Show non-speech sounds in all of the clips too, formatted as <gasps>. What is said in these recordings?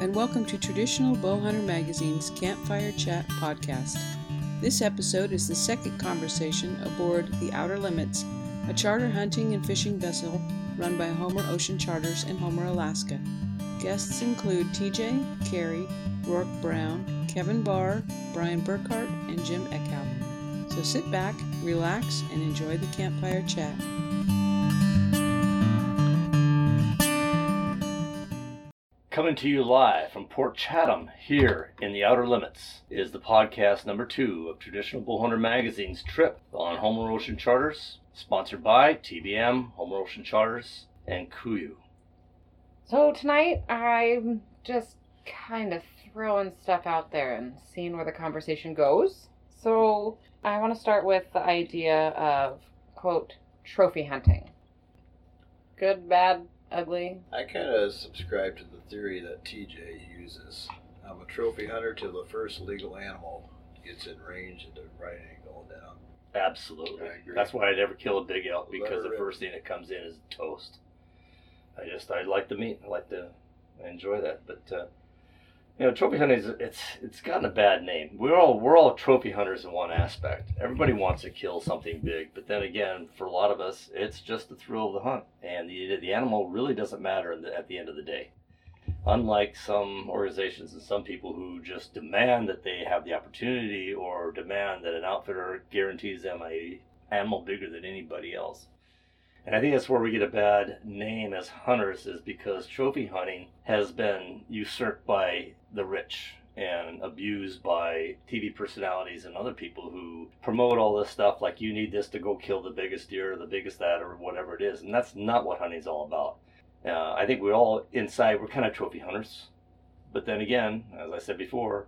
and welcome to Traditional Bowhunter Magazine's Campfire Chat podcast. This episode is the second conversation aboard the Outer Limits, a charter hunting and fishing vessel run by Homer Ocean Charters in Homer, Alaska. Guests include TJ, Kerri, Roark Brown, Kevin Barr, Brian Burkhart, and Jim Eckhout. So sit back, relax, and enjoy the campfire chat. Coming to you live from Port Chatham here in the Outer Limits is the podcast number two of Traditional Bowhunter Magazine's trip on Homer Ocean Charters, sponsored by TBM, Homer Ocean Charters, and Kuiu. So tonight I'm just kind of throwing stuff out there and seeing where the conversation goes. So I want to start with the idea of, quote, trophy hunting. Good, bad, ugly. I kind of subscribe to the theory that TJ uses. I'm a trophy hunter till the first legal animal gets in range at the right angle down. Absolutely. I agree. That's why I never kill a big elk because the rip. first thing that comes in is toast. I just I like the meat. I like to I enjoy that. But uh, you know, trophy hunting is it's it's gotten a bad name. We're all we're all trophy hunters in one aspect. Everybody wants to kill something big, but then again, for a lot of us, it's just the thrill of the hunt, and the the animal really doesn't matter the, at the end of the day. Unlike some organizations and some people who just demand that they have the opportunity or demand that an outfitter guarantees them a animal bigger than anybody else. And I think that's where we get a bad name as hunters is because trophy hunting has been usurped by the rich and abused by TV personalities and other people who promote all this stuff like you need this to go kill the biggest deer or the biggest that or whatever it is. And that's not what hunting's all about. Uh, I think we all inside we're kind of trophy hunters. But then again, as I said before,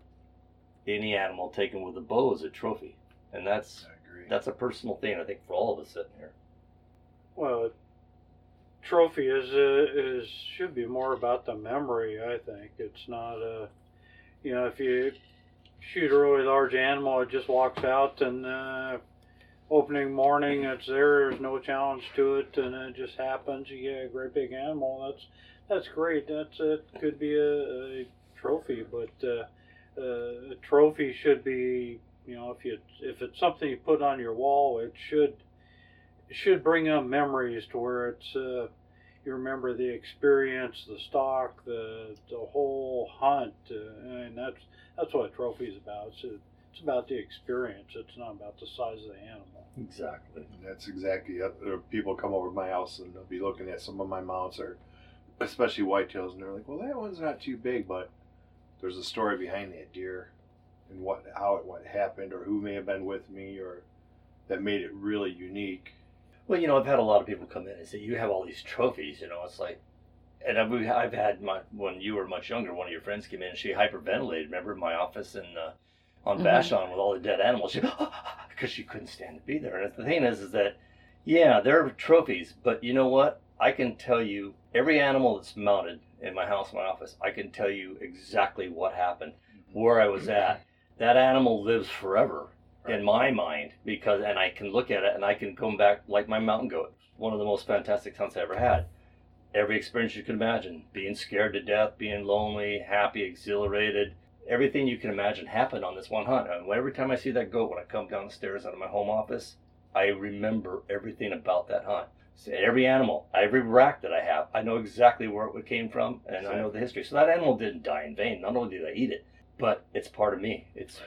any animal taken with a bow is a trophy. And that's that's a personal thing I think for all of us sitting here. Well, trophy is uh, is should be more about the memory. I think it's not a, you know, if you shoot a really large animal, it just walks out and uh, opening morning it's there. There's no challenge to it, and it just happens. You get a great big animal. That's that's great. That's it. Could be a, a trophy, but uh, uh, a trophy should be, you know, if you if it's something you put on your wall, it should it should bring up memories to where it's uh, you remember the experience, the stalk, the the whole hunt, uh, and that's that's what a trophy is about. It's a, it's about the experience. It's not about the size of the animal. Exactly. That's exactly. People come over to my house and they'll be looking at some of my mounts or especially whitetails and they're like, Well that one's not too big but there's a story behind that deer and what how it what happened or who may have been with me or that made it really unique. Well, you know, I've had a lot of people come in and say, "You have all these trophies." You know, it's like, and I've, I've had my when you were much younger. One of your friends came in and she hyperventilated. Remember in my office and uh, on Mhm. Vashon with all the dead animals. She <gasps> because she couldn't stand to be there. And the thing is, is that yeah, there are trophies, but you know what? I can tell you every animal that's mounted in my house, my office. I can tell you exactly what happened, where I was at. <clears throat> That animal lives forever in my mind because and I can look at it and I can come back like my mountain goat. One of the most fantastic hunts I ever had. Every experience you can imagine, being scared to death, being lonely, happy, exhilarated, everything you can imagine happened on this one hunt. And every time I see that goat when I come down the stairs out of my home office, I remember everything about that hunt. So every animal, every rack that I have, I know exactly where it came from and I know the history. So that animal didn't die in vain. Not only did I eat it, but it's part of me. It's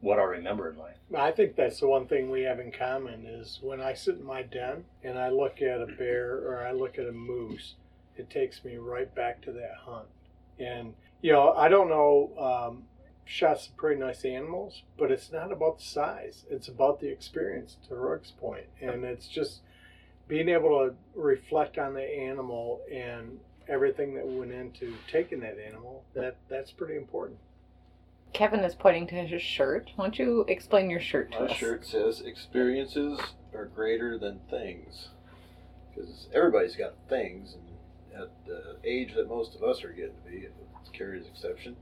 what I remember in life. I think that's the one thing we have in common is when I sit in my den and I look at a bear or I look at a moose, it takes me right back to that hunt. And you know, I don't know, um, shot some pretty nice animals, but it's not about the size. It's about the experience. To Roark's point, and it's just being able to reflect on the animal and everything that went into taking that animal. That that's pretty important. Kevin is pointing to his shirt. Why don't you explain your shirt to My us? shirt says experiences are greater than things. Because everybody's got things, and at the age that most of us are getting to be, with Kerri's exception,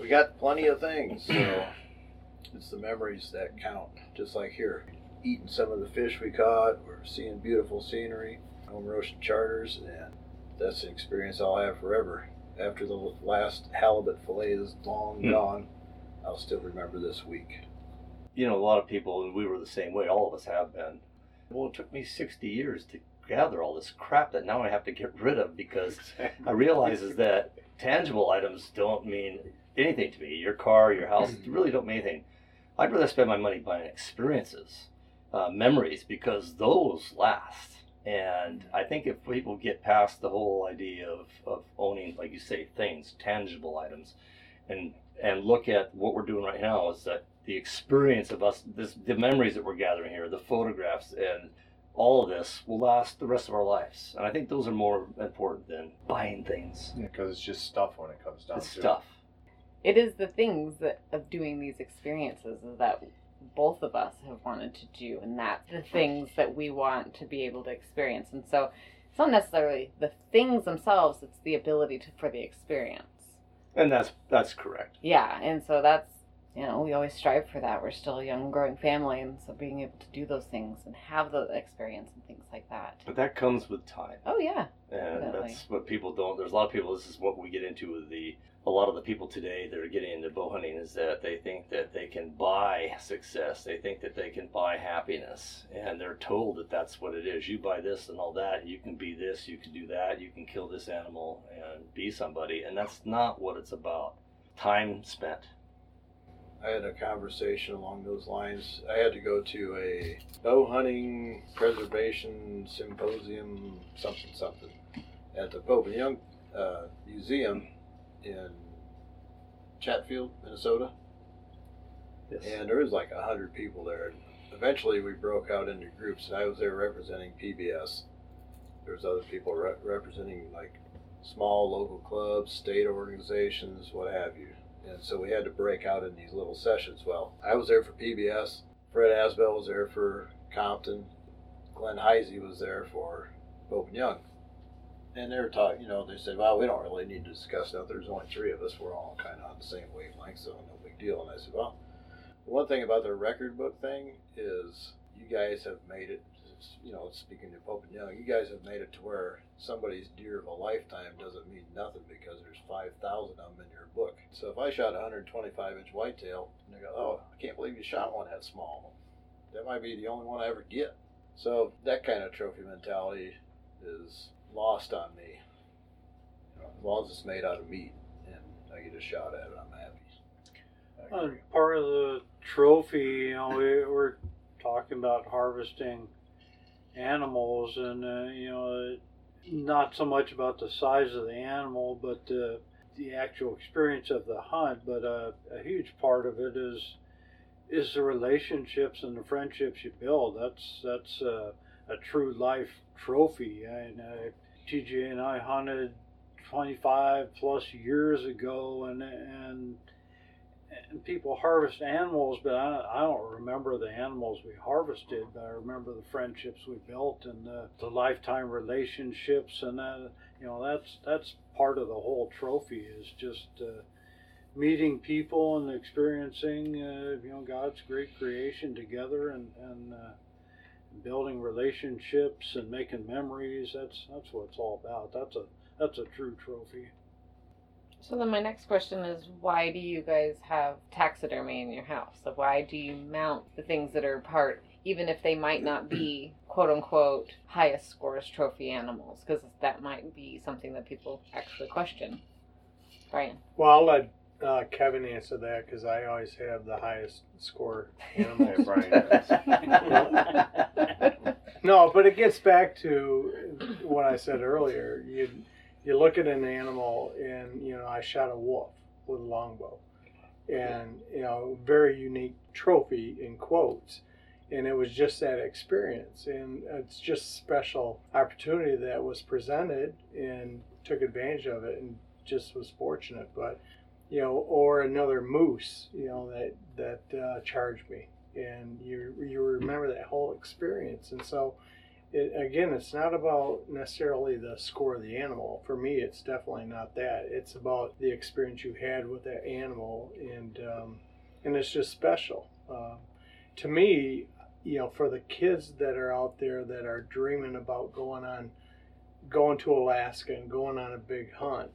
we got plenty of things. So it's the memories that count. Just like here, eating some of the fish we caught, we're seeing beautiful scenery, Homer Ocean Charters, and that's an experience I'll have forever. after the last halibut fillet is long Hmm. gone, I'll still remember this week. You know, a lot of people, and we were the same way. All of us have been. Well, it took me 60 years to gather all this crap that now I have to get rid of because I realize is that tangible items don't mean anything to me. Your car, your house, really don't mean anything. I'd rather spend my money buying experiences, uh, memories, because those last. And I think if people get past the whole idea of, of owning, like you say, things, tangible items, and and look at what we're doing right now, is that the experience of us, this, the memories that we're gathering here, the photographs, and all of this will last the rest of our lives. And I think those are more important than buying things. because it's just stuff when it comes down It's to stuff. It is the things that of doing these experiences that both of us have wanted to do, and that's the things that we want to be able to experience. And so, it's not necessarily the things themselves; it's the ability to for the experience. And that's that's correct. Yeah, and so that's you know we always strive for that. We're still a young, growing family, and so being able to do those things and have the experience and things like that. But that comes with time. Oh yeah, And Definitely. that's what people don't there's a lot of people this is what we get into with the a lot of the people today that are getting into bow hunting is that they think that they can buy success. They think that they can buy happiness. And they're told that that's what it is. You buy this and all that, you can be this, you can do that, you can kill this animal and be somebody. And that's not what it's about. Time spent. I had a conversation along those lines. I had to go to a bow hunting preservation symposium, something something, at the Pope and Young uh, Museum in Chatfield, Minnesota, Yes. and there was like a hundred people there. Eventually, we broke out into groups, and I was there representing PBS. There was other people re- representing like small local clubs, state organizations, what have you. And so we had to break out in these little sessions. Well, I was there for PBS. Fred Asbell was there for Compton. Glenn Hisey was there for Pope and Young. And they were talking, you know, they said, well, we don't really need to discuss that. There's only three of us. We're all kind of on the same wavelength, so no big deal. And I said, well, one thing about the record book thing is you guys have made it, you know, speaking to Pope and Young, you guys have made it to where somebody's deer of a lifetime doesn't mean nothing because there's 5,000 of them in your book. So if I shot a 125 inch whitetail and they go, oh, I can't believe you shot one that small, that might be the only one I ever get. So that kind of trophy mentality is lost on me. You know, as long as it's made out of meat and I get a shot at it, I'm happy. Uh, part of the trophy, you know, we, we're talking about harvesting animals, and uh, you know, not so much about the size of the animal, but the actual experience of the hunt. But uh, a huge part of it is is the relationships and the friendships you build. That's that's uh, a true life trophy. And uh, TJ and I hunted 25 plus years ago, and and and people harvest animals, but I, I don't remember the animals we harvested, but I remember the friendships we built and the, the lifetime relationships, and that you know that's that's part of the whole trophy is just uh, meeting people and experiencing uh, you know God's great creation together and and uh, building relationships and making memories. That's that's what it's all about. That's a that's a true trophy. So then my next question is why do you guys have taxidermy in your house? So why do you mount the things that are part even if they might not be <clears throat> quote unquote highest scores trophy animals because that might be something that people actually question. Brian. Well, I'll let uh, Kevin answer that because I always have the highest score animals. <laughs> Hey, Brian. <laughs> No, but it gets back to what I said earlier. You you look at an animal, and you know, I shot a wolf with a longbow, and you know, very unique trophy in quotes, and it was just that experience, and it's just special opportunity that was presented, and took advantage of it, and just was fortunate. But you know, or another moose, you know, that that uh, charged me and you you remember that whole experience. And so, it, again, it's not about necessarily the score of the animal. For me, it's definitely not that. It's about the experience you had with that animal, and um, and it's just special. Uh, to me, you know, for the kids that are out there that are dreaming about going on, going to Alaska and going on a big hunt,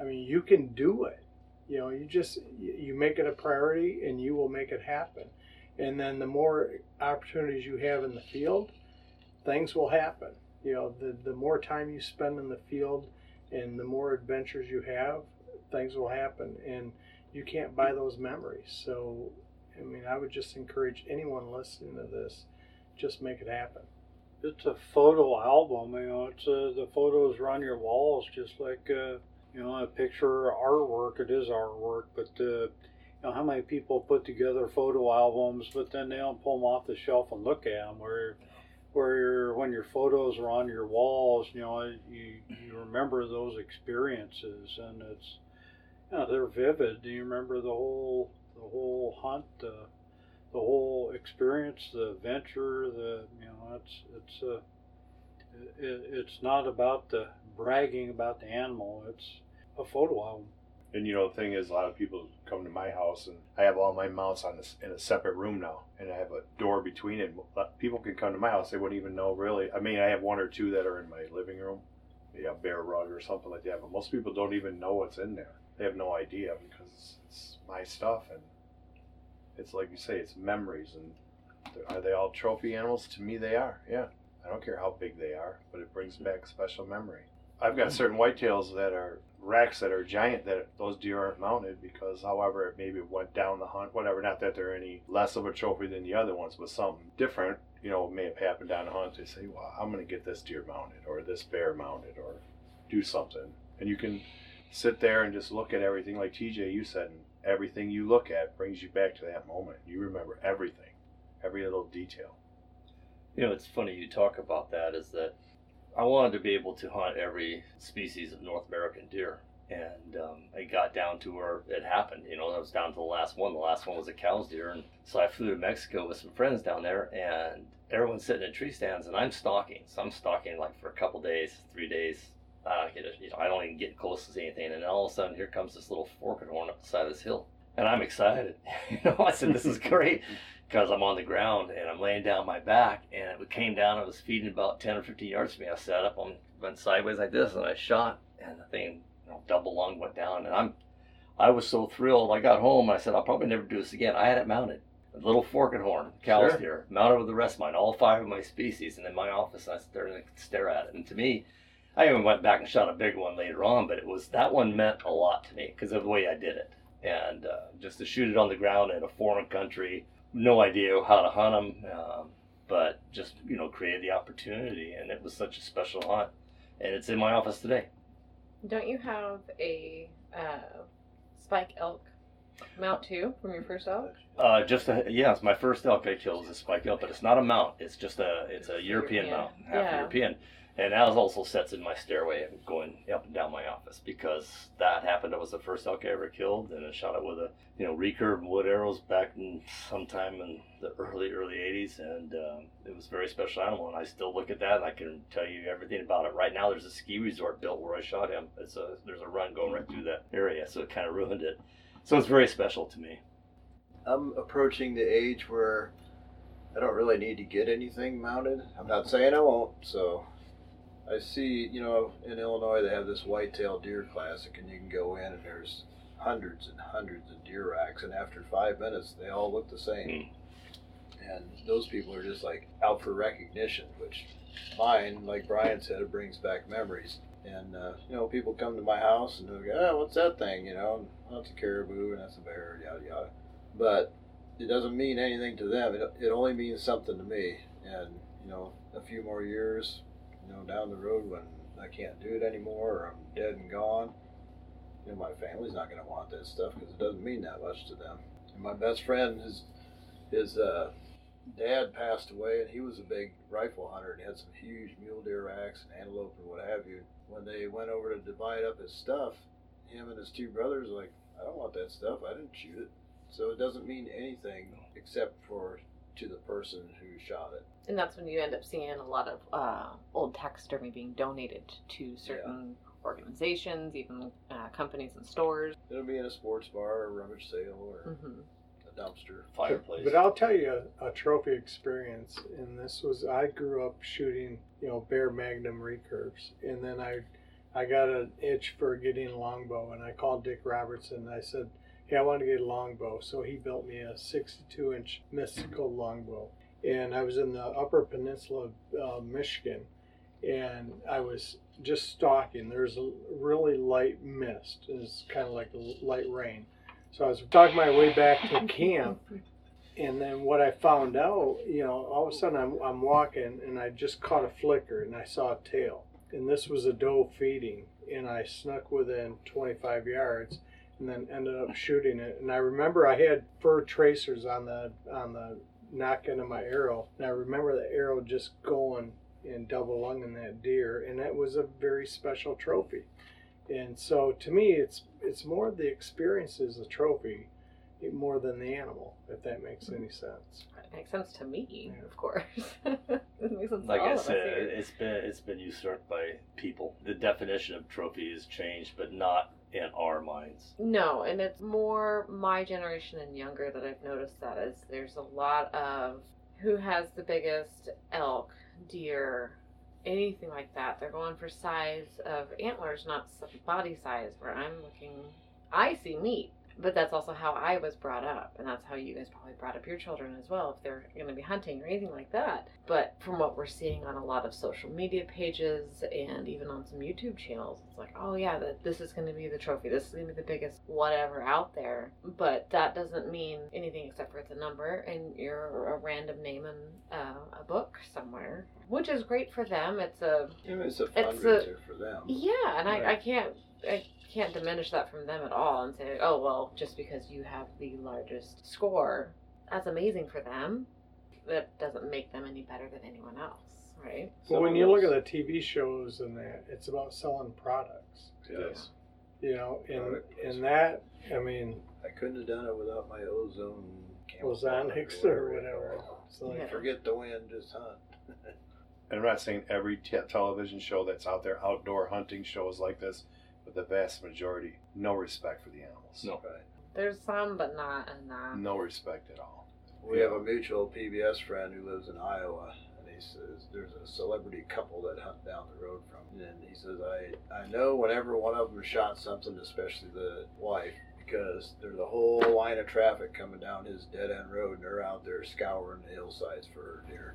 I mean, you can do it. You know, you just you you make it a priority, and you will make it happen. And then the more opportunities you have in the field, things will happen. You know, the the more time you spend in the field, and the more adventures you have, things will happen. And you can't buy those memories. So, I mean, I would just encourage anyone listening to this, just make it happen. It's a photo album, you know. It's uh, the photos are on your walls, just like uh, you know a picture artwork. It is artwork, but uh, you know how many people put together photo albums, but then they don't pull them off the shelf and look at them. Where where when your photos are on your walls, you know you you remember those experiences, and it's you know they're vivid. Do you remember the whole the whole hunt? Uh, the whole experience, the adventure, the you know, it's it's uh, it, it's not about the bragging about the animal. It's a photo album. And you know, the thing is, a lot of people come to my house, and I have all my mounts on this in a separate room now, and I have a door between it. People can come to my house; they wouldn't even know really. I mean, I have one or two that are in my living room, yeah, bear rug or something like that. But most people don't even know what's in there. They have no idea because it's my stuff, and it's like you say, it's memories. And are they all trophy animals? To me, they are. Yeah, I don't care how big they are, but it brings back special memory. I've got certain whitetails that are racks that are giant that those deer aren't mounted because however it maybe went down the hunt whatever not that they're any less of a trophy than the other ones but something different you know may have happened down the hunt. They say well i'm going to get this deer mounted or this bear mounted or do something. And you can sit there and just look at everything. Like tj you said and everything you look at brings you back to that moment. You remember everything every little detail. You know, it's funny you talk about that. Is that I wanted to be able to hunt every species of North American deer, and um, I got down to where it happened. You know, I was down to the last one. The last one was a Coues deer, and so I flew to Mexico with some friends down there, and everyone's sitting in tree stands, and I'm stalking. So I'm stalking like for a couple days, three days. I don't get it. You know, I don't even get close to anything, and then all of a sudden, here comes this little forked horn up the side of this hill, and I'm excited. <laughs> you know, I said, "This is great." Because I'm on the ground and I'm laying down my back and it came down. It was feeding about 10 or 15 yards from me. I sat up on went sideways like this and I shot and the thing you know, double lung went down and I'm I was so thrilled. I got home and I said I'll probably never do this again. I had it mounted, a little forked horn, Coues Sure. deer, mounted with the rest of mine, all five of my species, and in my office I there and stare at it. And to me, I even went back and shot a bigger one later on, but it was that one meant a lot to me because of the way I did it. And uh, just to shoot it on the ground in a foreign country, no idea how to hunt them, um, but just you know created the opportunity, and it was such a special hunt, and it's in my office today. Don't you have a uh, spike elk mount too from your first elk? Uh, just a, yeah, it's my first elk I killed was a spike elk, but it's not a mount. It's just a it's a European, European. mount, half Yeah. European, and that was also sets in my stairway going up and down my office because that happened. It was the first elk I ever killed, and I shot it with a you know recurve wood arrows back in sometime in the early early '80s, and um, it was a very special animal. And I still look at that, and I can tell you everything about it. Right now, there's a ski resort built where I shot him. It's a there's a run going right through that area, so it kind of ruined it. So it's very special to me. I'm approaching the age where I don't really need to get anything mounted. I'm not saying I won't. So I see, you know, in Illinois they have this whitetail deer classic, and you can go in and there's hundreds and hundreds of deer racks, and after five minutes they all look the same. And those people are just like out for recognition, which mine, like Brian said, it brings back memories. And uh, you know, people come to my house and they'll go, "Oh, what's that thing?" You know, "Oh, that's a caribou, and that's a bear, yada yada but it doesn't mean anything to them. It, it only means something to me. And you know, a few more years, you know, down the road when I can't do it anymore or I'm dead and gone, you know, my family's not going to want that stuff because it doesn't mean that much to them. And my best friend, his his uh, dad passed away, and he was a big rifle hunter and had some huge mule deer racks and antelope and what have you. When they went over to divide up his stuff, him and his two brothers were like, I don't want that stuff. I didn't shoot it. So it doesn't mean anything except for to the person who shot it. And that's when you end up seeing a lot of uh, old taxidermy being donated to certain organizations, even uh, companies and stores. It'll be in a sports bar or a rummage sale or hmm a dumpster. Fireplace. But I'll tell you a, a trophy experience, and this was I grew up shooting, you know, Bear Magnum recurves, and then I, I got an itch for getting a longbow, and I called Dick Robertson. And I said, "Hey, I want to get a longbow." So he built me a 62 inch mystical longbow, and I was in the Upper Peninsula of uh, Michigan, and I was just stalking. There's a really light mist. It's kind of like a light rain. So I was stalking my way back to <laughs> camp, and then what I found out, you know, all of a sudden I'm, I'm walking and I just caught a flicker and I saw a tail. And this was a doe feeding, and I snuck within 25 yards and then ended up shooting it. And I remember I had fur tracers on the on the nock end of my arrow, and I remember the arrow just going and double lunging that deer, and that was a very special trophy. And so to me, it's it's more the experience as a trophy eh, more than the animal, if that makes any sense. It makes sense to me, Yeah. of course. <laughs> it makes sense Like to all I of us said, here. it's been it's been usurped by people. The definition of trophy has changed, but not in our minds. No, and it's more my generation and younger that I've noticed that is there's a lot of who has the biggest elk, deer, anything like that. They're going for size of antlers, not body size. Where I'm looking, I see meat, but that's also how I was brought up, and that's how you guys probably brought up your children as well, if they're going to be hunting or anything like that. But from what we're seeing on a lot of social media pages and even on some YouTube channels, it's like, oh yeah, that this is going to be the trophy. This is going to be the biggest whatever out there. But that doesn't mean anything except for it's a number and you're a random name in uh, a book somewhere, which is great for them. It's a it's a It's a- fundraiser for them. yeah, and I, I can't I can't diminish that from them at all and say, oh well, just because you have the largest score, that's amazing for them. That doesn't make them any better than anyone else, right? But Some when you look at the TV shows and that, it's about selling products. Yes. You know, and Product and that, I mean, I couldn't have done it without my ozone Ozonics camouflage or whatever. So Yeah. Forget the wind, just hunt. <laughs> And I'm not saying every te- television show that's out there, outdoor hunting shows like this, but the vast majority, no respect for the animals. No. Right. There's some, but not enough. No respect at all. We have a mutual PBS friend who lives in Iowa, and he says there's a celebrity couple that hunt down the road from. him. And he says I I know whenever one of them shot something, especially the wife, because there's a whole line of traffic coming down his dead end road, and they're out there scouring the hillsides for deer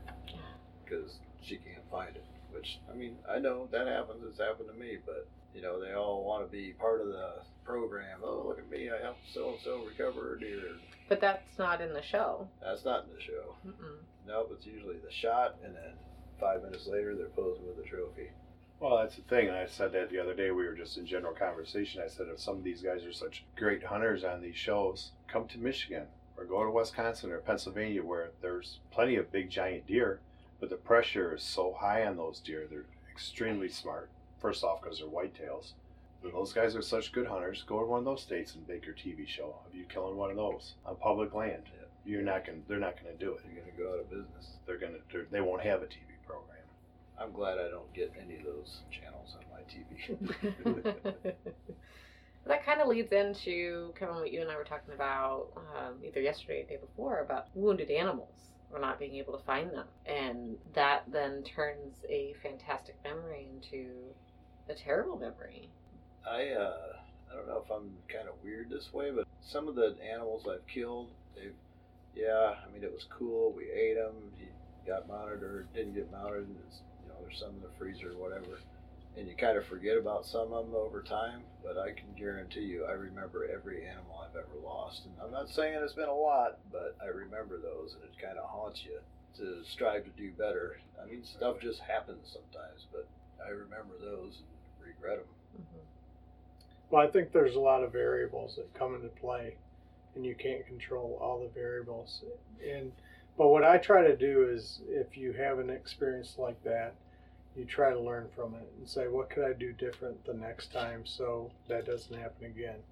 because she can't find it. Which I mean I know that happens. It's happened to me, but you know they all want to be part of the program. Oh look at me, I helped so and so recover a deer. But that's not in the show. That's not in the show. Mm-mm. Nope, it's usually the shot, and then five minutes later they're posing with a trophy. Well, that's the thing, I said that the other day. We were just in general conversation. I said, if some of these guys are such great hunters on these shows, come to Michigan or go to Wisconsin or Pennsylvania, where there's plenty of big giant deer, but the pressure is so high on those deer. They're extremely smart. First off, because they're whitetails. But those guys are such good hunters. Go to one of those states and make your TV show of you killing one of those on public land. Yeah. You're not gonna. They're not gonna do it. You're gonna go out of business. They're gonna. They're, they won't have a TV program. I'm glad I don't get any of those channels on my TV. <laughs> <laughs> that kind of leads into Kevin, what you and I were talking about um, either yesterday or the day before about wounded animals. We're not being able to find them, and that then turns a fantastic memory into a terrible memory. I uh, I don't know if I'm kind of weird this way, but some of the animals I've killed, they've yeah, I mean it was cool. We ate them. He got mounted or didn't get mounted. And it's, you know, there's some in the freezer or whatever. And you kind of forget about some of them over time, but I can guarantee you, I remember every animal I've ever lost. And I'm not saying it's been a lot, but I remember those, and it kind of haunts you to strive to do better. I mean, stuff just happens sometimes, but I remember those them. Mhm. well, I think there's a lot of variables that come into play, and you can't control all the variables. And but what I try to do is, if you have an experience like that, you try to learn from it and say, what could I do different the next time so that doesn't happen again.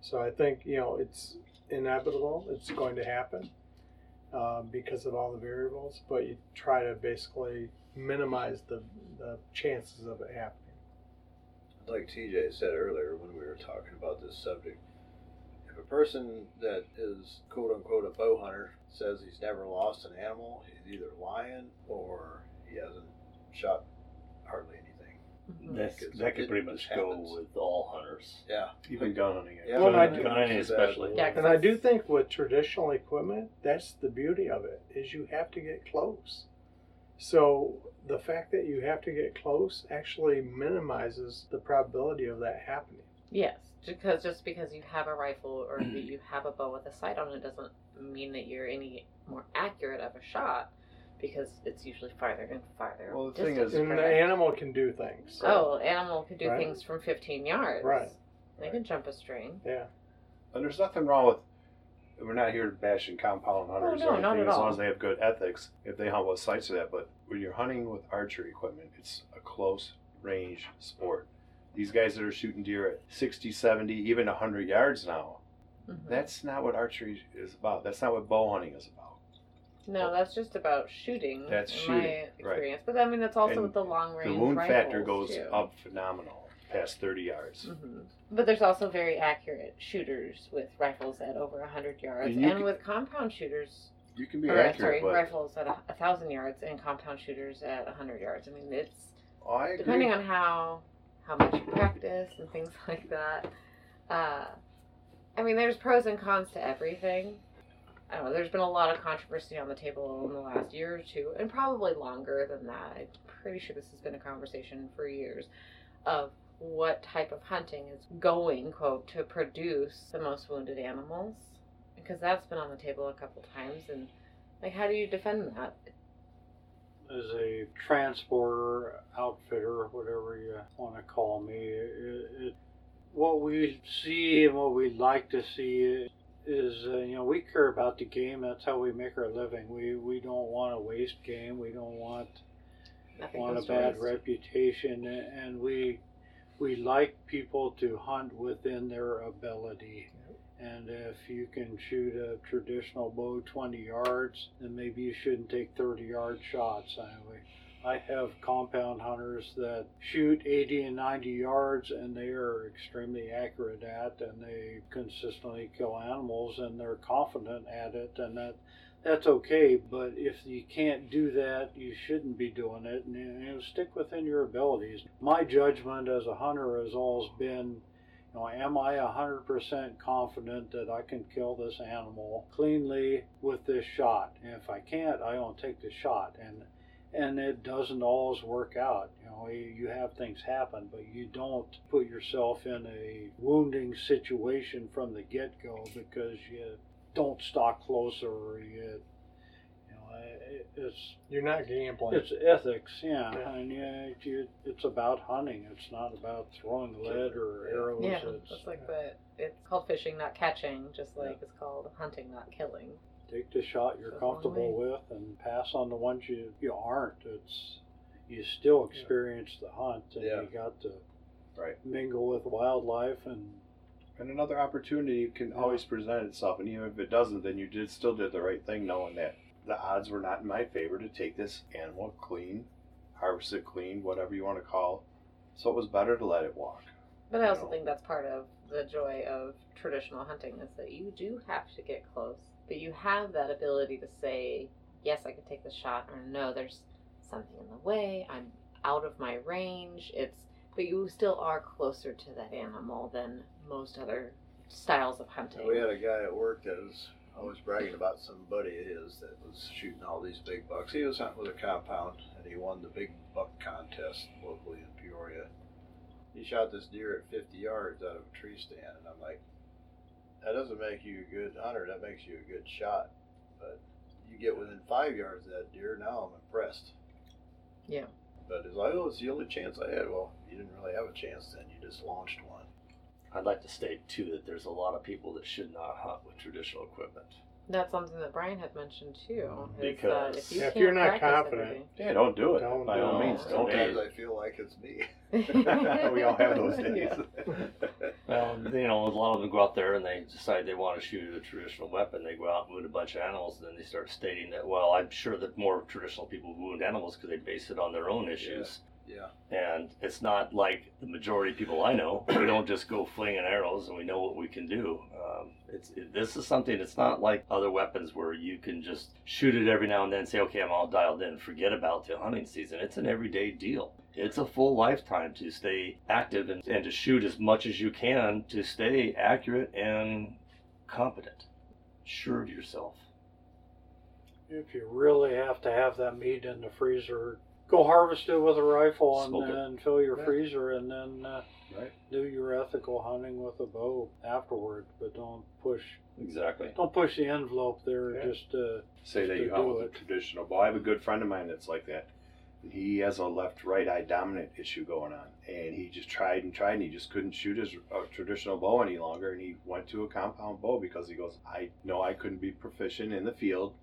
So I think you know it's inevitable; it's going to happen um, because of all the variables. But you try to basically minimize the the chances of it happening. Like TJ said earlier when we were talking about this subject, if a person that is quote unquote a bow hunter says he's never lost an animal, he's either lying or he hasn't shot hardly anything. That's, that could pretty much go happens. with all hunters. Yeah. Even gun hunting. Yeah, Well, gun, I do- gun hunting especially. Yeah, 'cause And I do think with traditional equipment, that's the beauty of it is you have to get close. So the fact that you have to get close actually minimizes the probability of that happening. Yes, because just because you have a rifle or you have a bow with a sight on it doesn't mean that you're any more accurate of a shot because it's usually farther and farther. Well, the thing is- And the animal can do things. oh, animal can do Right. things from 15 yards. Right. They can jump a string. Yeah. And there's nothing wrong with. We're not here to bashing compound hunters Oh, no, or not anything, at as long as they have good ethics. If they hunt with sights to that, but when you're hunting with archery equipment, it's a close range sport. These guys that are shooting deer at 60, 70, even 100 yards now, Mhm. that's not what archery is about. That's not what bow hunting is about. No, that's just about shooting. That's in shooting, my right. experience. But I mean, that's also And with the long range. The wound factor rifles, goes too. up phenomenal past 30 yards. hmm But there's also very accurate shooters with rifles at over 100 yards, And and can- with compound shooters, You can be or accurate, sorry, but rifles at a, a thousand yards and compound shooters at 100 yards. I mean, it's I depending on how how much you practice and things <laughs> like that. Uh, I mean, there's pros and cons to everything. I don't know. There's been a lot of controversy on the table in the last year or two, and probably longer than that. I'm pretty sure this has been a conversation for years of what type of hunting is going, quote, to produce the most wounded animals, because that's been on the table a couple times. And like, how do you defend that? as a transporter, outfitter, whatever you want to call me, it, it, what we see and what we like to see is, uh, you know, we care about the game. That's how we make our living. We we don't want to waste game. We don't want Nothing want a bad waste. reputation, and we we like people to hunt within their ability. And if you can shoot a traditional bow 20 yards, then maybe you shouldn't take 30 yard shots. Anyway, I have compound hunters that shoot 80 and 90 yards, and they are extremely accurate at, and they consistently kill animals, and they're confident at it, and that that's okay. But if you can't do that, you shouldn't be doing it, and you know, stick within your abilities. My judgment as a hunter has always been you know, am I 100% confident that I can kill this animal cleanly with this shot? And if I can't, I don't take the shot. And and it doesn't always work out. You know, you have things happen, but you don't put yourself in a wounding situation from the get-go because you don't stalk closer or you, you know, it, it's You're not gambling. it's ethics, yeah, Yeah. and yeah, you, it's about hunting. It's not about throwing lead or arrows. Yeah, it's, it's like the it's called fishing, not catching, just like it's called hunting, not killing. take the shot you're Goes a long comfortable with and pass on the ones you, you aren't. It's you still experience the hunt and Yeah. you got to Right. mingle with wildlife and And another opportunity can always present itself, and even if it doesn't, then you did still did the right thing, knowing that the odds were not in my favor to take this animal clean, harvest it clean, whatever you want to call. So it was better to let it walk. But I also No. think that's part of the joy of traditional hunting is that you do have to get close, but you have that ability to say, yes, I can take the shot, or no, there's something in the way. I'm out of my range. It's but you still are closer to that animal than most other styles of hunting. We had a guy at work that was always bragging about some buddy of his that was shooting all these big bucks. He was hunting with a compound and he won the big buck contest locally in Peoria. He shot this deer at 50 yards out of a tree stand, and I'm like, that doesn't make you a good hunter. That makes you a good shot. But you get within five yards of that deer, now I'm impressed. Yeah. But it's like, oh, it's the only chance I had. Well, you didn't really have a chance then. You just launched one. I'd like to state too that there's a lot of people that should not hunt with traditional equipment. That's something that Brian had mentioned too. is that uh, Because- if, you If can't you're not practice confident, Yeah, don't do it. Don't by do all it. means, don't. Sometimes I feel like it's me. everything- <laughs> we all have those days. Yeah. <laughs> Well, you know, a lot of them go out there and they decide they want to shoot a traditional weapon. They go out and wound a bunch of animals, and then they start stating that, well, I'm sure that more traditional people wound animals because they base it on their own issues. Yeah. And it's not like the majority of people I know. <clears throat> We don't just go flinging arrows and we know what we can do. Um, it's it, this is something. It's not like other weapons where you can just shoot it every now and then, say, okay, I'm all dialed in, forget about the hunting season. It's an everyday deal. it's a full lifetime to stay active and, and to shoot as much as you can to stay accurate and competent, sure of yourself. If you really have to have that meat in the freezer, go harvest it with a rifle and Smoke then fill your Yeah. freezer and then uh, Right. do your ethical hunting with a bow afterward. But don't push Exactly. don't push the envelope there. Yeah. Just uh, Say that you hunt with a traditional bow. I have a good friend of mine that's like that. He has a left right eye dominant issue going on. And he just tried and tried and he just couldn't shoot his uh, traditional bow any longer. And he went to a compound bow because he goes, I know I couldn't be proficient in the field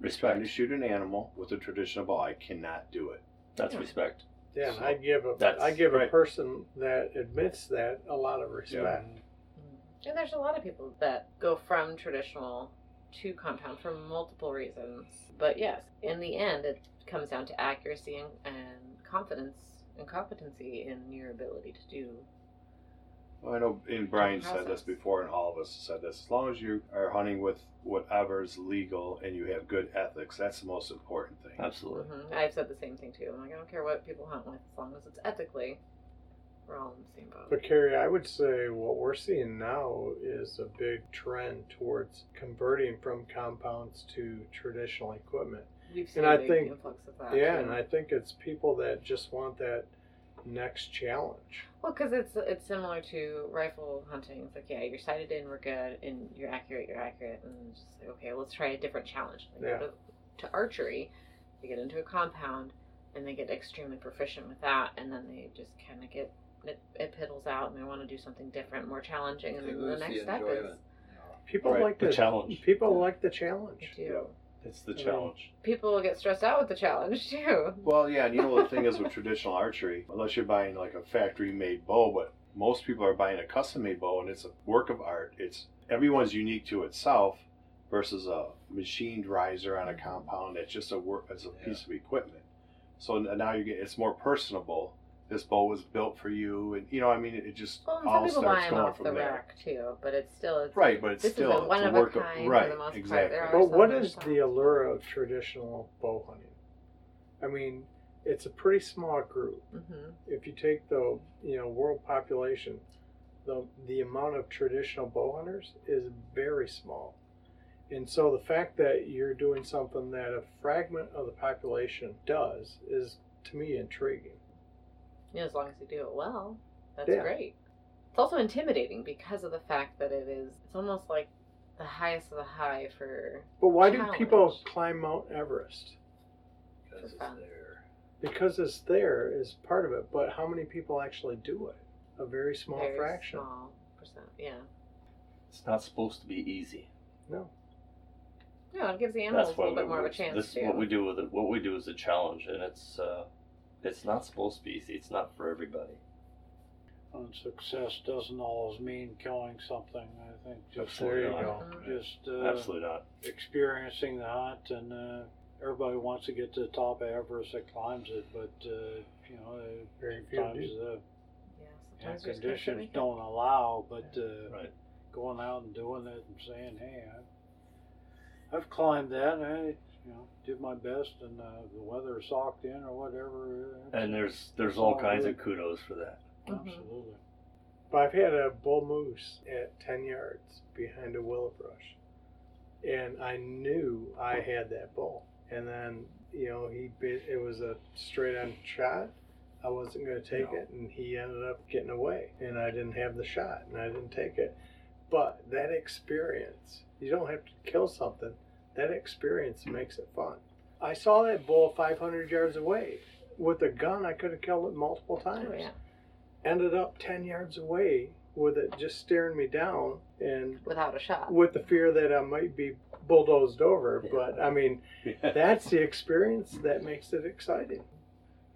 trying to Respect. shoot an animal with a traditional bow. I cannot do it. That's respect. Yeah, and So, I give a that's- I give a right. person that admits that a lot of respect. And there's a lot of people that go from traditional to compound for multiple reasons. But yes, in the end, it comes down to accuracy and, and confidence and competency in your ability to do. Well, I know, and Brian said process. this before, and all of us said this. As long as you are hunting with whatever's legal and you have good ethics, that's the most important thing. Absolutely. hmm I've said the same thing too. I'm like, I don't care what people hunt with, as long as it's ethically, we're all in the same boat. But Kerri, I would say what we're seeing now is a big trend towards converting from compounds to traditional equipment. We've seen and a I big think- influx of that. yeah, too. and I think it's people that just want that next challenge. Well, because it's it's similar to rifle hunting. It's like, yeah, you're sighted in, we're good, and you're accurate, you're accurate, and it's just like, okay, let's try a different challenge. They Yeah. go to, to archery, they get into a compound, and they get extremely proficient with that, and then they just kind of get it, it piddles out, and they want to do something different, more challenging, and then the next the step is. People Right, like the the challenge. People Yeah. like the they challenge. do. It's the I mean, challenge. People will get stressed out with the challenge <laughs> too. Well, yeah, and you know the thing is with traditional archery, unless you're buying like a factory-made bow, but most people are buying a custom-made bow, and it's a work of art. It's everyone's unique to itself, versus a machined riser on a mm-hmm. compound. It's just a work. It's a piece of equipment. So now you get it's more personable. This bow was built for you, and you know, I mean, it just Well, and some all people buy starts them going off from the there. rack too, but it's still it's Right, but it's This is still a one it's of a work kind for right, the most part. exactly. There But what some is that the are allure of traditional bow hunting? I mean, it's a pretty small group. hmm If you take the you know world population, the the amount of traditional bow hunters is very small. And so the fact that you're doing something that a fragment of the population does is to me intriguing. Yeah, as long as you do it well, that's Yeah. great. It's also intimidating because of the fact that it is. It's almost like the highest of the high for. But why do people climb Mount Everest? Because it's there. Because it's there is part of it, but how many people actually do it? A very small very fraction. Small percent. Yeah. It's not supposed to be easy. No. No, it gives the animals That's a why little bit we, more of a we- chance this too. what we do with it. What we do is a challenge, and it's uh, it's not supposed to be easy. It's not for everybody. And success doesn't always mean killing something. I think just Absolutely There you not. go. Mhm. just uh, Absolutely not. experiencing the hunt, and uh, everybody wants to get to the top of Everest that climbs it, but uh, you know, uh, Very few sometimes do. the yeah, yeah, sometimes there's conditions don't allow. But uh, Right. going out and doing it and saying, "Hey, I, I've climbed that, I, you know, did my best, and uh, the weather socked in or whatever." uh, And there's there's all all kinds good. of kudos for that. Mhm. absolutely. But I've had a bull moose at 10 yards behind a willow brush. And I knew I had that bull. And then, you know, he bit, it was a straight on shot. I wasn't going to take No. it. And he ended up getting away. And I didn't have the shot and I didn't take it. But that experience, you don't have to kill something. That experience makes it fun. I saw that bull 500 yards away. With a gun, I could have killed it multiple oh, times Oh yeah, ended up 10 yards away with it just staring me down and without a shot. with the fear that I might be bulldozed over. But I mean, that's the experience that makes it exciting.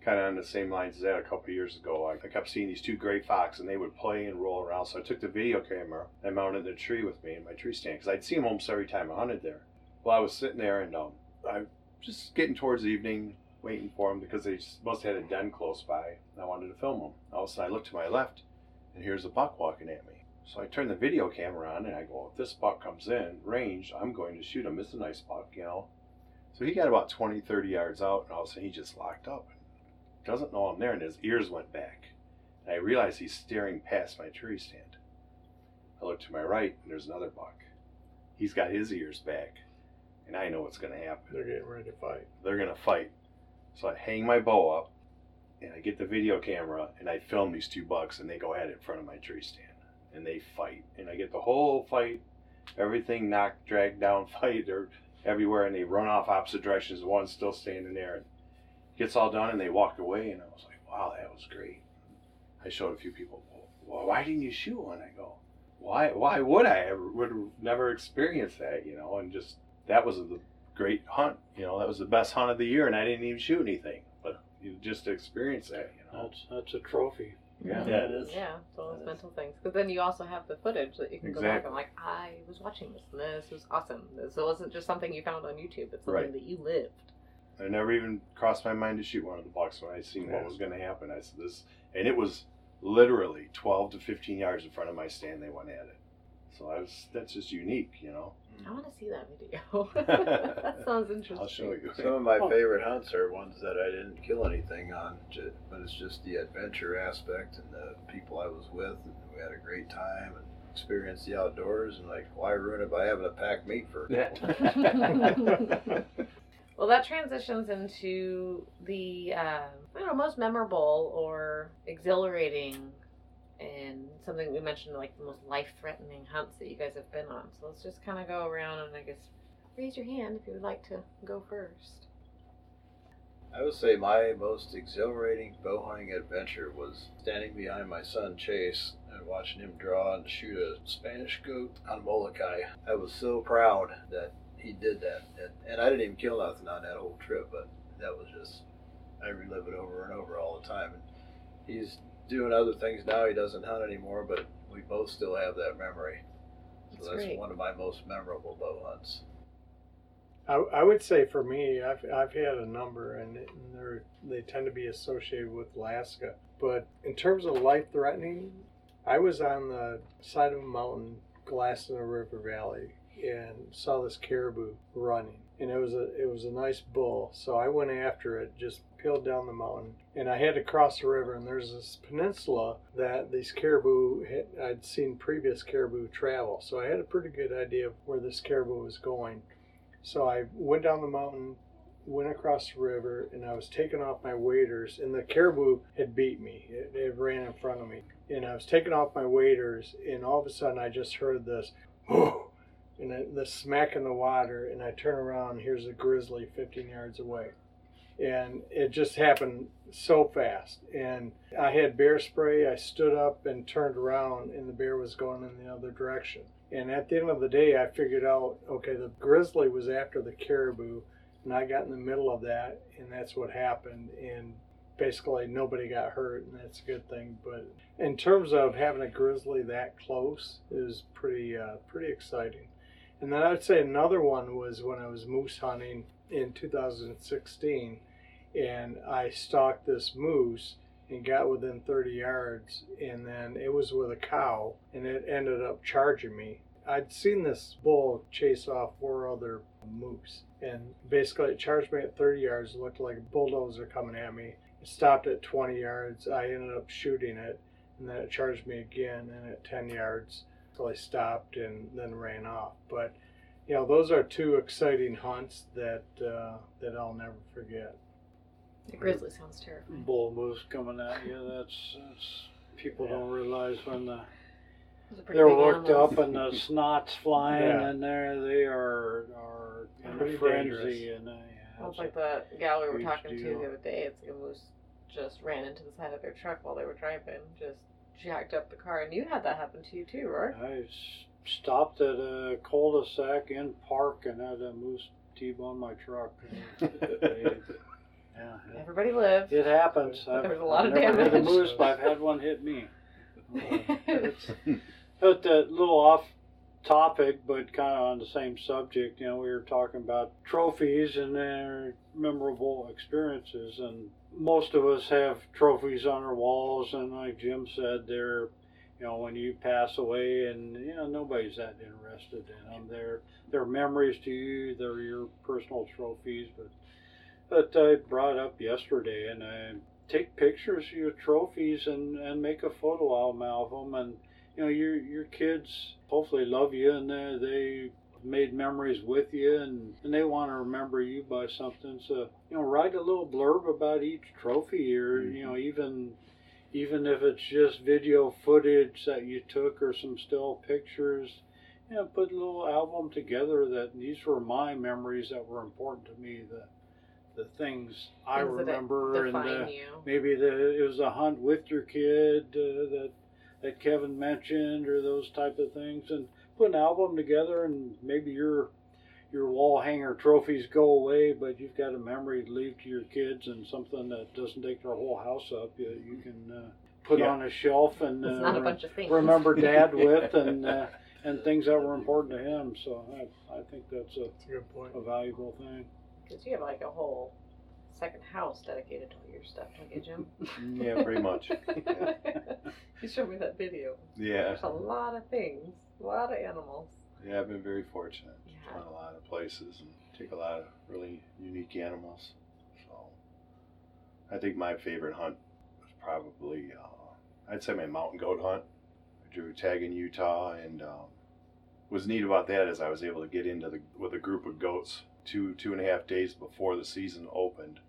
kind of on the same lines as that a couple of years ago. I, I kept seeing these two gray fox, and they would play and roll around. So I took the video camera and mounted it the tree with me in my tree stand because I'd see them almost every time I hunted there. Well, I was sitting there and um, I just getting towards evening, waiting for them because they must have had a den close by. I wanted to film them. All of a sudden, I look to my left, and here's a buck walking at me. So I turn the video camera on and I go, if this buck comes in range, I'm going to shoot him. It's a nice buck, you know. So he got about 20, 30 yards out, and all of a sudden he just locked up. doesn't know I'm there, and his ears went back. And I realize he's staring past my tree stand. I look to my right, and there's another buck. He's got his ears back, and I know what's going to happen. They're getting ready to fight. They're going to fight. So I hang my bow up, and I get the video camera, and I film these two bucks, and they go at it in front of my tree stand, and they fight, and I get the whole fight, everything knocked, dragged down, <laughs> fight. They're everywhere, and they run off opposite directions. One's still standing there, and gets all done, and they walk away, and I was like, wow, that was great. I showed a few people, well, why didn't you shoot one? I go, why? Why would I ever? Would have never experienced that, you know? And just that was a great hunt. You know, that was the best hunt of the year, and I didn't even shoot anything, but you just experience that, you know. That's that's a trophy. Yeah. Yeah, it is. Yeah, it's all It those is. mental things. But then you also have the footage that you can go back and like, I was watching this and this was awesome. This wasn't just something you found on YouTube. It's something Right. that you lived. I never even crossed my mind to shoot one of the bucks when I seen what was going to happen. I said this, and it was literally 12 to 15 yards in front of my stand. They went at it, so I was that's just unique, you know. I want to see that video. <laughs> <laughs> that sounds interesting. I'll show you. Some of my Oh. favorite hunts are ones that I didn't kill anything on, but it's just the adventure aspect and the people I was with, and we had a great time and experienced the outdoors. And like, why ruin it by having a pack meat for? <laughs> Well, that transitions into the uh, I don't know most memorable or exhilarating, and something we mentioned like the most life-threatening hunts that you guys have been on. So let's just kind of go around and I guess raise your hand if you would like to go first. I would say my most exhilarating bow hunting adventure was standing behind my son Chase and watching him draw and shoot a Spanish goat on Molokai. I was so proud that he did that, and, and I didn't even kill nothing on that whole trip, but that was just I relive it over and over all the time. And he's doing other things now. He doesn't hunt anymore, but we both still have that memory. So That's that's great. one of my most memorable bow hunts. I, I would say for me, I've, I've had a number, and, and they're, they tend to be associated with Alaska. But in terms of life threatening, I was on the side of a mountain, glassing a river valley, and saw this caribou running. And it was a it was a nice bull, so I went after it, just peeled down the mountain, and I had to cross the river. And there's this peninsula that these caribou had, I'd seen previous caribou travel, so I had a pretty good idea of where this caribou was going. So I went down the mountain, went across the river, and I was taking off my waders, and the caribou had beat me. It, it ran in front of me, and I was taking off my waders, and all of a sudden I just heard this, whoo, <gasps> oh, and it- the smack in the water, and I turn around, here's a grizzly 15 yards away. And it just happened so fast. And I had bear spray. I stood up and turned around, and the bear was going in the other direction. And at the end of the day, I figured out okay, the grizzly was after the caribou, and I got in the middle of that, and that's what happened. And basically, nobody got hurt, and that's a good thing. But in terms of having a grizzly that close, is pretty, uh, pretty exciting. And then I'd say another one was when I was moose hunting in 2016, and I stalked this moose and got within 30 yards, and then it was with a cow, and it ended up charging me. I'd seen this bull chase off four other moose, and basically it charged me at 30 yards. Looked like a bulldozer coming at me. It stopped at 20 yards. I ended up shooting it, and then it charged me again, and at 10 yards, so I stopped and then ran off. But you know, those are two exciting hunts that uh, that I'll never forget. The grizzly sounds terrifying. Bull moose coming at you. That's, that's people don't realize when the Those are pretty they're worked animals. up and the <laughs> snot's flying Yeah. and there they are are in Pretty a frenzy dangerous. and uh, yeah, it's it's like the gal we were huge talking to the other day. It's like a moose just ran into the side of their truck while they were driving, just jacked up the car. And you had that happen to you too, right? I stopped at a cul-de-sac in park and had a moose t-bone my truck. <laughs> Yeah, Everybody lives. it happens. But I've, there was a lot I've of never hit a damage. moose, but I've had one hit me. <laughs> It's- But a little off topic, but kind of on the same subject, you know, we were talking about trophies and their memorable experiences, and most of us have trophies on our walls, and like Jim said, they're, you know, when you pass away, and you know, nobody's that interested in them. They're they're memories to you. They're your personal trophies, but. But I brought up yesterday, and I take pictures of your trophies and, and make a photo album of them. And, you know, your, your kids hopefully love you and they, they made memories with you and, and they want to remember you by something. So, you know, write a little blurb about each trophy or, you know, even even if it's just video footage that you took or some still pictures, you know, put a little album together that these were my memories that were important to me, the the things I Things that remember and define uh, maybe the it was a hunt with your kid uh, that that Kevin mentioned or those type of things and put an album together and maybe your your wall hanger trophies go away but you've got a memory to leave to your kids and something that doesn't take their whole house up you, you can uh, put Yeah. on a shelf and uh, not a re- bunch of things. remember <laughs> dad with <laughs> and uh, and things that were important to him so I, I think that's a, That's a good point. a valuable thing Because you have like a whole second house dedicated to all your stuff, don't you, Jim? Yeah, pretty much. <laughs> you showed me that video. Yeah, There's a lot of things, a lot of animals. yeah, I've been very fortunate. Yeah. Gone a lot of places and take a lot of really unique animals. So, I think my favorite hunt was probably, uh, I'd say my mountain goat hunt. I drew a tag in Utah, and um, what's neat about that is I was able to get into the with a group of goats two two and a half days before the season opened,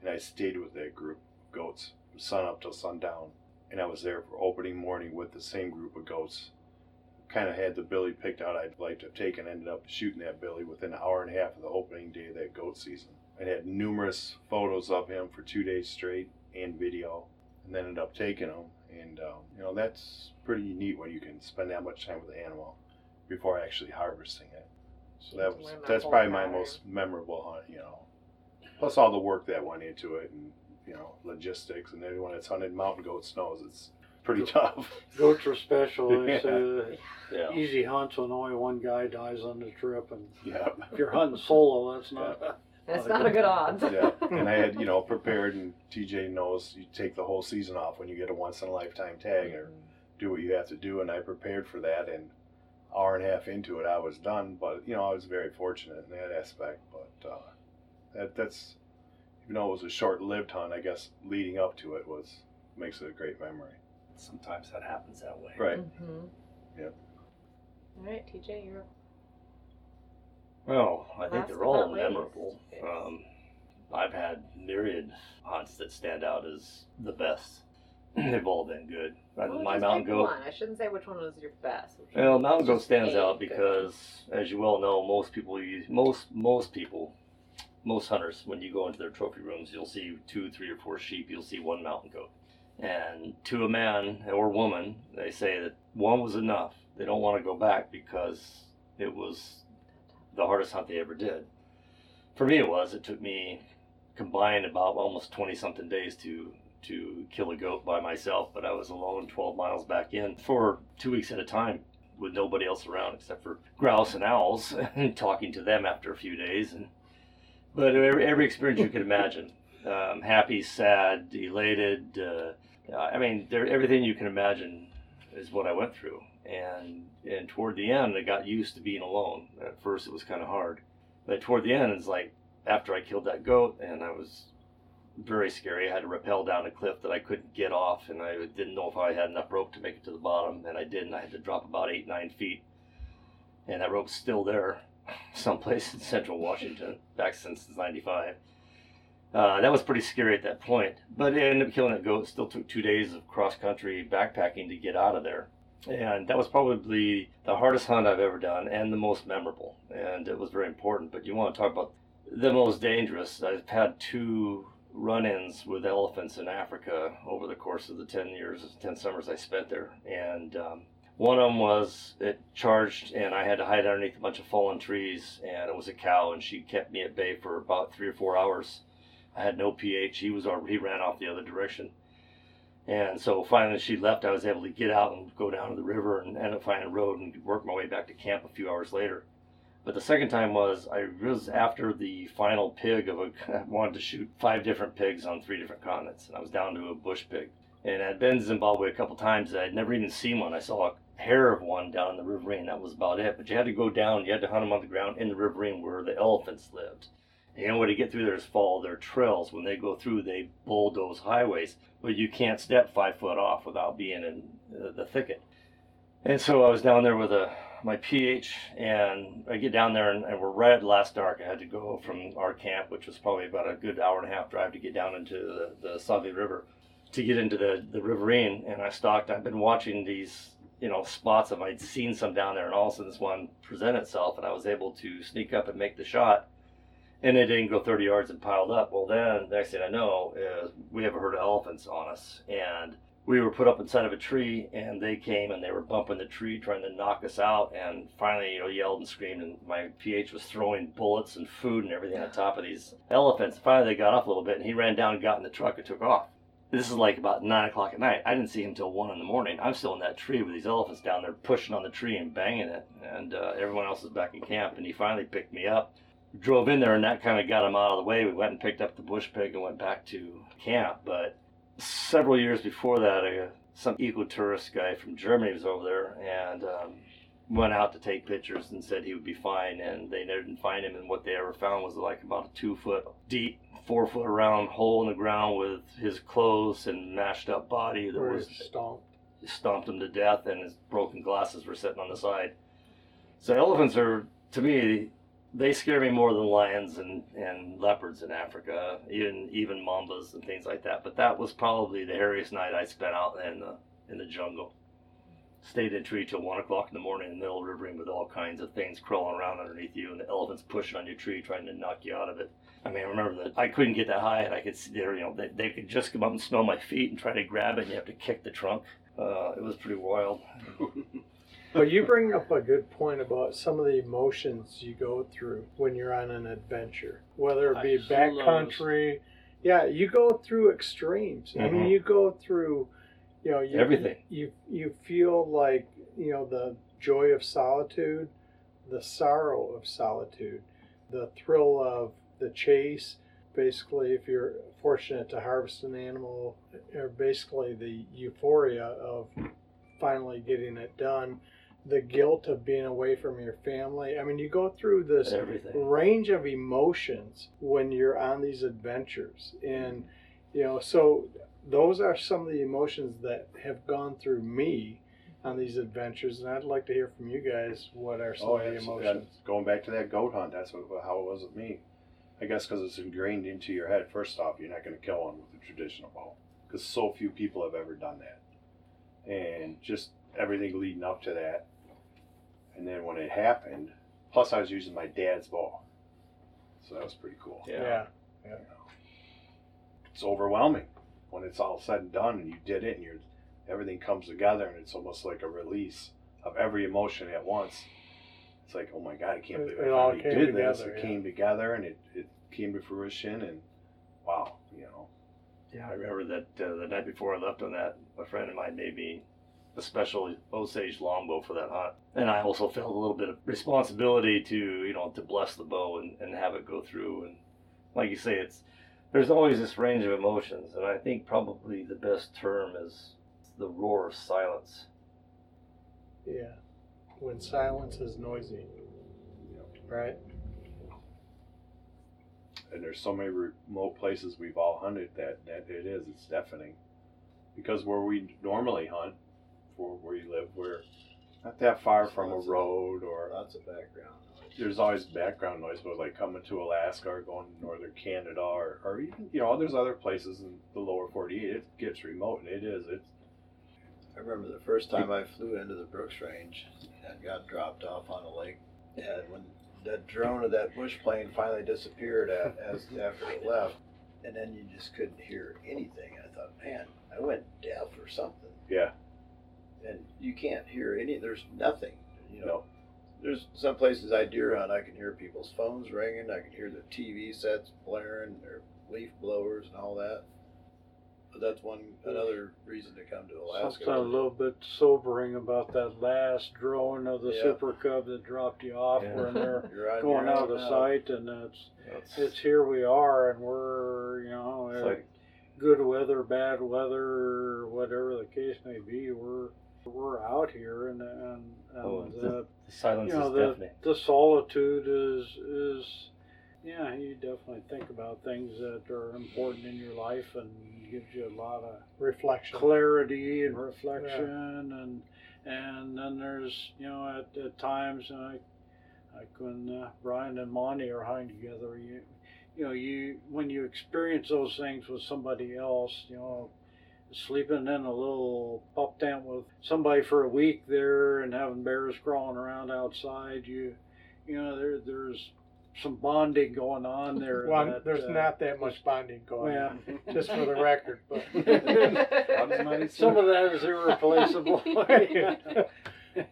and I stayed with that group of goats from sun up till sundown, and I was there for opening morning with the same group of goats kind of had the billy picked out I'd like to have taken. Ended up shooting that billy within an hour and a half of the opening day of that goat season. I had numerous photos of him for two days straight and video, and then ended up taking him. And um, you know that's pretty neat when you can spend that much time with the animal before actually harvesting it. So that was that's probably my pattern. most memorable hunt. You know, plus all the work that went into it and you know logistics. And anyone that's hunted mountain goats knows it's pretty tough. <laughs> goats are special they say that Yeah. easy hunts when only one guy dies on the trip and yeah. if you're hunting solo that's not <laughs> That's not a good odds. yeah, and I had you know <laughs> prepared, and TJ knows you take the whole season off when you get a once in a lifetime tag, or mm. do what you have to do, and I prepared for that. And hour and a half into it, I was done. But you know, I was very fortunate in that aspect. But uh, that that's even though it was a short-lived hunt, I guess leading up to it was makes it a great memory. Sometimes that happens that way. Right. Mm-hmm. Yep. All right, TJ, you're Well, I think they're all memorable. Um, I've had myriad hunts that stand out as the best. <clears throat> They've all been good. Uh, Well, My mountain goat. One. I shouldn't say which one was your best. Well, mountain goat stands out because, as you well know, most people use most most people, most hunters, when you go into their trophy rooms, you'll see two, three, or four sheep. You'll see one mountain goat, and to a man or woman, they say that one was enough. They don't want to go back because it was the hardest hunt they ever did. For me, it was. It took me combined about almost twenty something days to to kill a goat by myself, but I was alone 12 miles back in for two weeks at a time with nobody else around except for grouse and owls <laughs> and talking to them after a few days. And but every, every experience you could imagine, um, happy, sad, elated. Uh, I mean, there, everything you can imagine is what I went through. And and toward the end, I got used to being alone. At first, it was kind of hard, but toward the end, it's like after I killed that goat, and I was very scary. I had to rappel down a cliff that I couldn't get off, and I didn't know if I had enough rope to make it to the bottom, and I didn't. I had to drop about eight, nine feet, and that rope's still there, <laughs> someplace in central Washington, back since '95. Uh, that was pretty scary at that point, but it ended up killing a goat. It still took two days of cross country backpacking to get out of there, and that was probably the hardest hunt I've ever done and the most memorable, and it was very important. But you want to talk about the most dangerous? I've had two run-ins with elephants in Africa over the course of the 10 years, 10 summers I spent there. And um, one of them was it charged and I had to hide underneath a bunch of fallen trees and it was a cow and she kept me at bay for about three or four hours. I had no PH. He was he ran off the other direction. And so finally she left. I was able to get out and go down to the river and end up finding a road and work my way back to camp a few hours later. But the second time was I was after the final pig of a. I <laughs> wanted to shoot five different pigs on three different continents, and I was down to a bush pig. And I'd been to Zimbabwe a couple times. I'd never even seen one. I saw a hair of one down in the riverine. That was about it. But you had to go down. You had to hunt them on the ground in the riverine where the elephants lived, The only way to get through there is follow their trails. When they go through, they bulldoze highways, but you can't step five foot off without being in uh, the thicket. And so I was down there with a my PH, and I get down there, and, and we're right at last dark. I had to go from our camp, which was probably about a good hour and a half drive to get down into the, the Save River, to get into the, the riverine. And I stalked. I've been watching these, you know, spots of I'd seen some down there, and all of a sudden this one presented itself, and I was able to sneak up and make the shot. And it didn't go 30 yards and piled up. Well, then, next thing I know, is we have a herd of elephants on us, and we were put up inside of a tree and they came and they were bumping the tree trying to knock us out. And finally you know yelled and screamed and my PH was throwing bullets and food and everything on top of these elephants. Finally they got off a little bit and he ran down and got in the truck and took off. This is like about nine o'clock at night. I didn't see him till one in the morning. I'm still in that tree with these elephants down there pushing on the tree and banging it. And uh, everyone else is back in camp and he finally picked me up. Drove in there and that kind of got him out of the way. We went and picked up the bush pig and went back to camp. But several years before that, uh, some ecotourist guy from Germany was over there and um, went out to take pictures and said he would be fine. And they never didn't find him. And what they ever found was like about a two foot deep, four foot round hole in the ground with his clothes and mashed up body that Where was stomped. stomped him to death, and his broken glasses were sitting on the side. So elephants are, to me, they scare me more than lions and, and leopards in Africa, even even mambas and things like that. But that was probably the hairiest night I spent out in the in the jungle. Stayed in a tree till one o'clock in the morning in the middle of with all kinds of things crawling around underneath you, and the elephants pushing on your tree trying to knock you out of it. I mean, I remember that I couldn't get that high, and I could see there, you know, they, they could just come up and smell my feet and try to grab it, and you have to kick the trunk. Uh, it was pretty wild. <laughs> But you bring up a good point about some of the emotions you go through when you're on an adventure, whether it be backcountry. Yeah, you go through extremes. I mean, Mhm. you go through, you know, you, Everything. You you feel like you know the joy of solitude, the sorrow of solitude, the thrill of the chase. Basically, if you're fortunate to harvest an animal, or basically the euphoria of finally getting it done, the guilt of being away from your family. I mean, you go through this Everything. range of emotions when you're on these adventures and you know so those are some of the emotions that have gone through me on these adventures and i'd like to hear from you guys what are some Oh, of the emotions going back to that goat hunt, that's what, how it was with me. I guess because it's ingrained into your head. First off, you're not going to kill one with a traditional bow because so few people have ever done that, and just everything leading up to that. And then when it happened, plus I was using my dad's ball. so that was pretty cool. yeah yeah. It's overwhelming when it's all said and done, and you did it, and you're everything comes together, and it's almost like a release of every emotion at once. It's like, oh my god, I can't It- believe it I all finally came did this. It yeah. came together, and it, it came to fruition, and wow, you know. Yeah, I remember that uh, the night before I left on that, a friend of mine made me a special Osage longbow for that hunt. And I also felt a little bit of responsibility to, you know, to bless the bow and, and have it go through. And like you say, it's there's always this range of emotions. And I think probably the best term is the roar of silence. yeah when silence is noisy right And there's so many remote places we've all hunted that, that it is, it's deafening. Because where we normally hunt, for where you live, we're not that far from a Lots of- road or Lots of background. noise. there's always background noise, but like coming to Alaska or going to northern Canada or, or even, you know, there's other places in the lower 48, it gets remote and it is, it's, I remember the first time I flew into the Brooks Range and got dropped off on a lake. And when that drone of that bush plane finally disappeared a- <laughs> as after it left, and then you just couldn't hear anything. I thought, man, I went deaf or something. yeah, And you can't hear any. There's nothing. You know, there's some places I deer hunt. I can hear people's phones ringing. I can hear the TV sets blaring, their leaf blowers and all that. But that's one another reason to come to Alaska. Something a little bit sobering about that last drone of the Yeah. Super Cub that dropped you off Yeah. when they're <laughs> You're going out of now. sight, and it's It's, it's here we are, and we're you know it's uh, like good weather, bad weather, whatever the case may be, we're we're out here, and and, and oh, uh, the, the silence you know is the deafening. the solitude is is yeah, you definitely think about things that are important in your life and gives you a lot of Reflection. clarity and reflection and and then there's you know at, at times uh, like when uh, Brian and Monty are hunting together you you know you when you experience those things with somebody else you know sleeping in a little pup tent with somebody for a week there and having bears crawling around outside you you know there there's some bonding going on there <laughs> Well, that, there's uh, not that much bonding going yeah. on, <laughs> just for the record. But <laughs> Some of that is irreplaceable.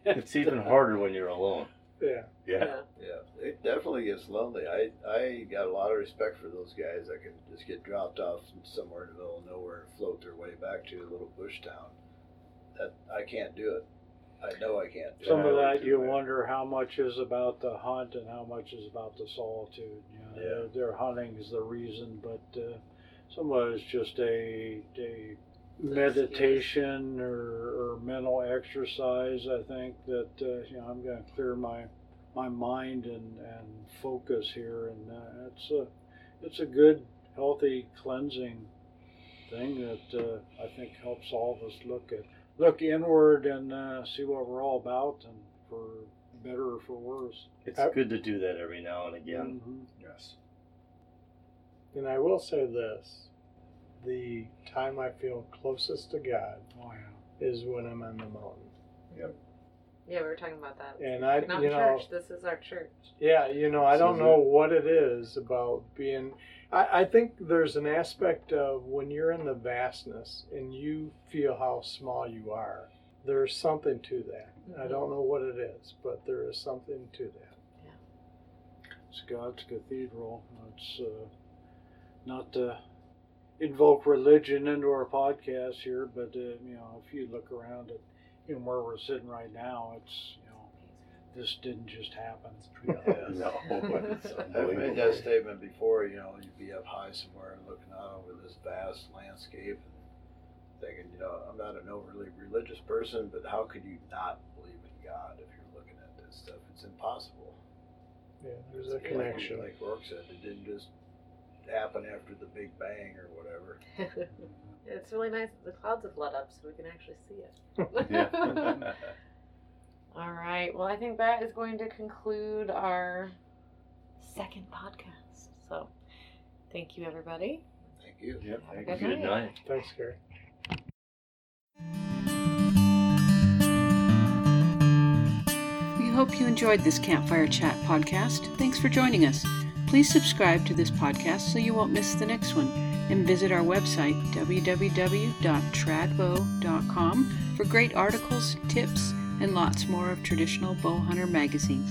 It's even harder when you're alone. Yeah, Yeah. Yeah, it definitely gets lonely. I I got a lot of respect for those guys that can just get dropped off somewhere in the middle of nowhere and float their way back to a little bush town. That I can't do it. I know I can't do Some it. Some of that you man. wonder how much is about the hunt and how much is about the solitude. You know, Yeah. their, their hunting is the reason, but uh, some of it is just a, a meditation or, or mental exercise. I think that uh, you know I'm going to clear my my mind and, and focus here, and uh, it's a it's a good healthy cleansing thing that uh, I think helps all of us look at look inward and uh, see what we're all about, and for better or for worse. It's Uh, good to do that every now and again. Mhm. Yes. and I will say this: the time I feel closest to God Oh yeah. is when I'm on the mountain. Yep. Yeah, we were talking about that. And I, not you in know, church. This is our church. Yeah, you know, I This don't is know what it is about being. I, I think there's an aspect of when you're in the vastness and you feel how small you are, there's something to that. I Mhm. don't know what it is, but there is something to that. It's God's cathedral. It's uh, not to invoke religion into our podcast here, but uh, you know, if you look around at you know where we're sitting right now, it's you know, this didn't just happen. <laughs> No, <laughs> it's I've made that statement before. You know, you'd be up high somewhere and looking out over this vast landscape and thinking, you know, I'm not an overly religious person, but how could you not believe in God if you're looking at this stuff? It's impossible. Yeah, there's a Like- connection. Like Roark said, it didn't just happen after the Big Bang or whatever. <laughs> it's really nice that the clouds have let up so we can actually see it. <laughs> Yeah. <laughs> All right. Well, I think that is going to conclude our second podcast. So, thank you, everybody. Thank you. Yep. Have a Good good night. night. Thanks, Gary. We hope you enjoyed this Campfire Chat podcast. Thanks for joining us. Please subscribe to this podcast so you won't miss the next one and visit our website www.tradbow.com for great articles, tips, and lots more of traditional bow hunter magazine.